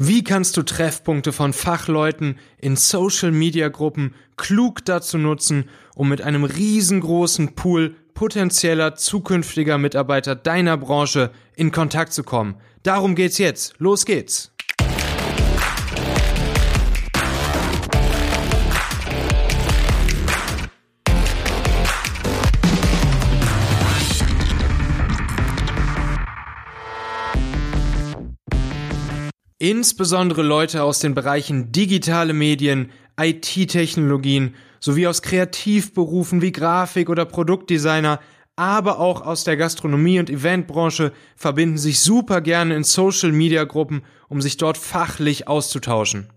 Wie kannst du Treffpunkte von Fachleuten in Social-Media-Gruppen klug dazu nutzen, um mit einem riesengroßen Pool potenzieller zukünftiger Mitarbeiter deiner Branche in Kontakt zu kommen? Darum geht's jetzt. Los geht's! Insbesondere Leute aus den Bereichen digitale Medien, IT-Technologien sowie aus Kreativberufen wie Grafik oder Produktdesigner, aber auch aus der Gastronomie und Eventbranche verbinden sich super gerne in Social-Media-Gruppen, um sich dort fachlich auszutauschen.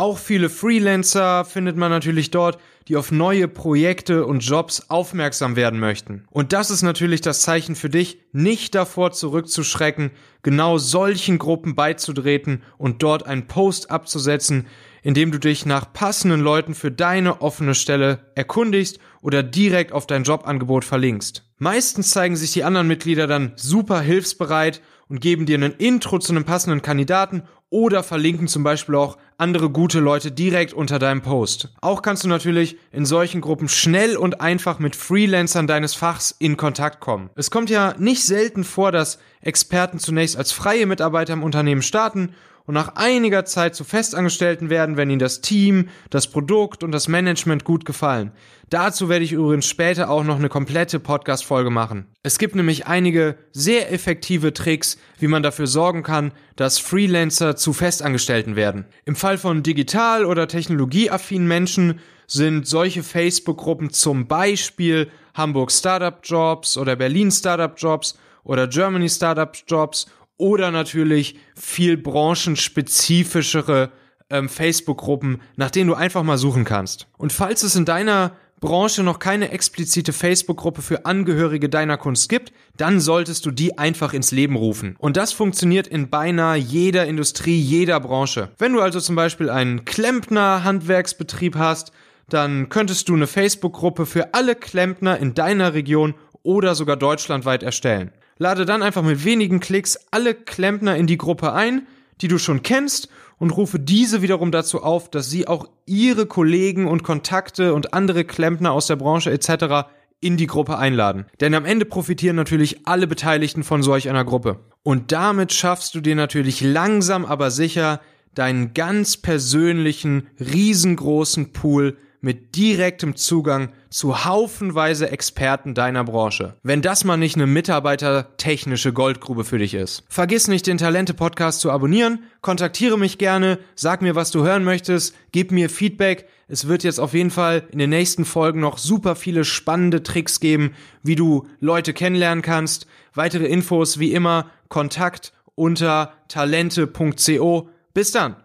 Auch viele Freelancer findet man natürlich dort, die auf neue Projekte und Jobs aufmerksam werden möchten. Und das ist natürlich das Zeichen für dich, nicht davor zurückzuschrecken, genau solchen Gruppen beizutreten und dort einen Post abzusetzen, indem du dich nach passenden Leuten für deine offene Stelle erkundigst oder direkt auf dein Jobangebot verlinkst. Meistens zeigen sich die anderen Mitglieder dann super hilfsbereit und geben dir ein Intro zu einem passenden Kandidaten oder verlinken zum Beispiel auch andere gute Leute direkt unter deinem Post. Auch kannst du natürlich in solchen Gruppen schnell und einfach mit Freelancern deines Fachs in Kontakt kommen. Es kommt ja nicht selten vor, dass Experten zunächst als freie Mitarbeiter im Unternehmen starten und nach einiger Zeit zu Festangestellten werden, wenn ihnen das Team, das Produkt und das Management gut gefallen. Dazu werde ich übrigens später auch noch eine komplette Podcast-Folge machen. Es gibt nämlich einige sehr effektive Tricks, wie man dafür sorgen kann, dass Freelancer zu Festangestellten werden. Im Fall von digital- oder technologieaffinen Menschen sind solche Facebook-Gruppen zum Beispiel Hamburg Startup Jobs oder Berlin Startup Jobs oder Germany Startup Jobs oder natürlich viel branchenspezifischere ähm, Facebook-Gruppen, nach denen du einfach mal suchen kannst. Und falls es in deiner Branche noch keine explizite Facebook-Gruppe für Angehörige deiner Kunst gibt, dann solltest du die einfach ins Leben rufen. Und das funktioniert in beinahe jeder Industrie, jeder Branche. Wenn du also zum Beispiel einen Klempner-Handwerksbetrieb hast, dann könntest du eine Facebook-Gruppe für alle Klempner in deiner Region oder sogar deutschlandweit erstellen lade dann einfach mit wenigen Klicks alle Klempner in die Gruppe ein, die du schon kennst und rufe diese wiederum dazu auf, dass sie auch ihre Kollegen und Kontakte und andere Klempner aus der Branche etc. in die Gruppe einladen. Denn am Ende profitieren natürlich alle Beteiligten von solch einer Gruppe. Und damit schaffst du dir natürlich langsam aber sicher deinen ganz persönlichen, riesengroßen Pool mit direktem Zugang zu haufenweise Experten deiner Branche. Wenn das mal nicht eine mitarbeitertechnische Goldgrube für dich ist. Vergiss nicht, den Talente-Podcast zu abonnieren, kontaktiere mich gerne, sag mir, was du hören möchtest, gib mir Feedback. Es wird jetzt auf jeden Fall in den nächsten Folgen noch super viele spannende Tricks geben, wie du Leute kennenlernen kannst. Weitere Infos wie immer, Kontakt unter talente.co. Bis dann!